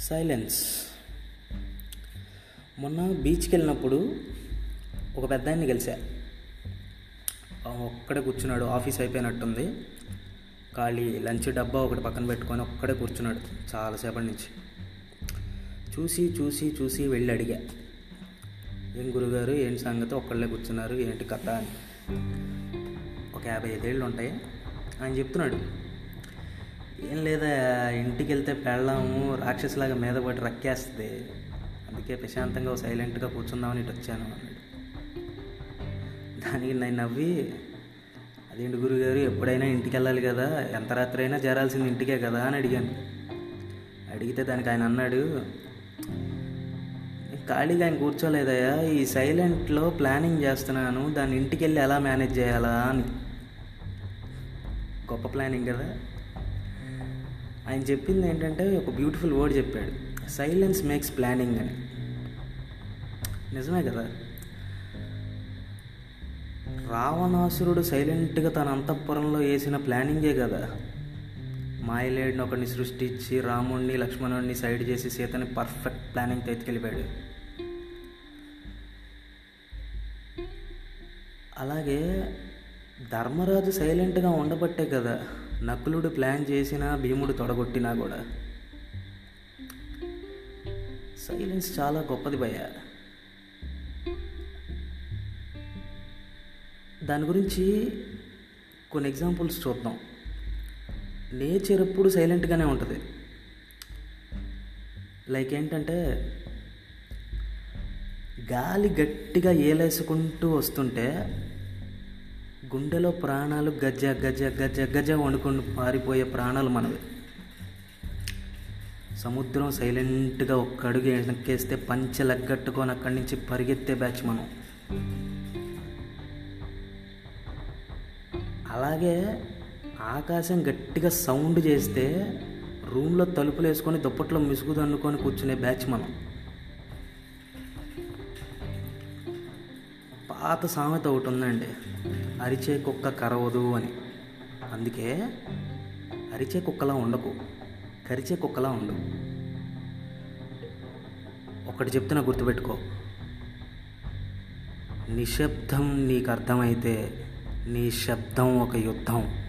Silence మొన్న బీచ్కి వెళ్ళినప్పుడు ఒక పెద్ద ఆయన్ని కలిసా. ఒక్కడే కూర్చున్నాడు ఆఫీస్ అయిపోయినట్టుంది. ఖాళీ లంచ్ డబ్బా ఒకటి పక్కన పెట్టుకొని ఒక్కడే కూర్చున్నాడు చాలాసేపటి నుంచి. చూసి చూసి చూసి వెళ్ళి అడిగా. ఏం గురుగారు ఏంటి సంగతి? ఒక్కళ్ళే కూర్చున్నారు ఏంటి కథ? అని. ఒక యాభై ఐదేళ్ళు ఉంటాయి? ఆయన చెప్తున్నాడు. లేదా ఇంటికి వెళ్తే పెళ్ళాము రాక్షసులాగా మీద పడి రక్కేస్తుంది. అందుకే ప్రశాంతంగా సైలెంట్గా కూర్చుందామని ఇటు వచ్చాను అన్నాడు. దానికి నేను నవ్వి అదేంటి గురుగారు ఎప్పుడైనా ఇంటికి వెళ్ళాలి కదా ఎంత రాత్రి అయినా చేరాల్సింది ఇంటికే కదా అని అడిగాను. అడిగితే దానికి ఆయన అన్నాడు ఖాళీగా ఆయన కూర్చోలేదయ్యా ఈ సైలెంట్లో ప్లానింగ్ చేస్తున్నాను దాన్ని ఇంటికి వెళ్ళి ఎలా మేనేజ్ చేయాలా అని. గొప్ప ప్లానింగ్ కదా. ఆయన చెప్పింది ఏంటంటే ఒక బ్యూటిఫుల్ వర్డ్ చెప్పాడు. సైలెన్స్ మేక్స్ ప్లానింగ్ అని. నిజమే కదా? రావణాసురుడు సైలెంట్గా తన అంతఃపురంలో వేసిన ప్లానింగే కదా. మాయలేడిని ఒకడిని సృష్టించి రాముడిని లక్ష్మణుడిని సైడ్ చేసి సీతని పర్ఫెక్ట్ ప్లానింగ్తో ఎత్తుకెళ్ళిపోయాడు అలాగే ధర్మరాజు సైలెంట్గా ఉండబట్టే కదా నకులుడు ప్లాన్ చేసినా భీముడు తొడగొట్టినా కూడా. సైలెన్స్ చాలా గొప్పది భయ దాని గురించి కొన్ని ఎగ్జాంపుల్స్ చూద్దాం. నేచర్ ఎప్పుడు సైలెంట్గానే ఉంటుంది. లైక్ ఏంటంటే గాలి గట్టిగా ఏలేసుకుంటూ వస్తుంటే గుండెలో ప్రాణాలు గజ గజ గజ గజ వండుకొని పారిపోయే ప్రాణాలు మనవి. సముద్రం సైలెంట్గా ఒక్క అడుగు వెనక్కేస్తే పంచె లగ్గట్టుకొని అక్కడి నుంచి పరిగెత్తే బ్యాచ్ మనం. అలాగే ఆకాశం గట్టిగా సౌండ్ చేస్తే రూమ్లో తలుపులు వేసుకొని దుప్పట్లో మిసుగుదన్నుకొని కూర్చునే బ్యాచ్ మనం. పాత సామెత ఒకటి ఉందండి. అరిచే కుక్క కరవదు అని. అందుకే అరిచే కుక్కలా ఉండకు కరిచే కుక్కలా ఉండు. ఒకటి చెప్తున్నా గుర్తుపెట్టుకో. నిశ్శబ్దం నీకు అర్థమైతే నీ శబ్దం ఒక యుద్ధం.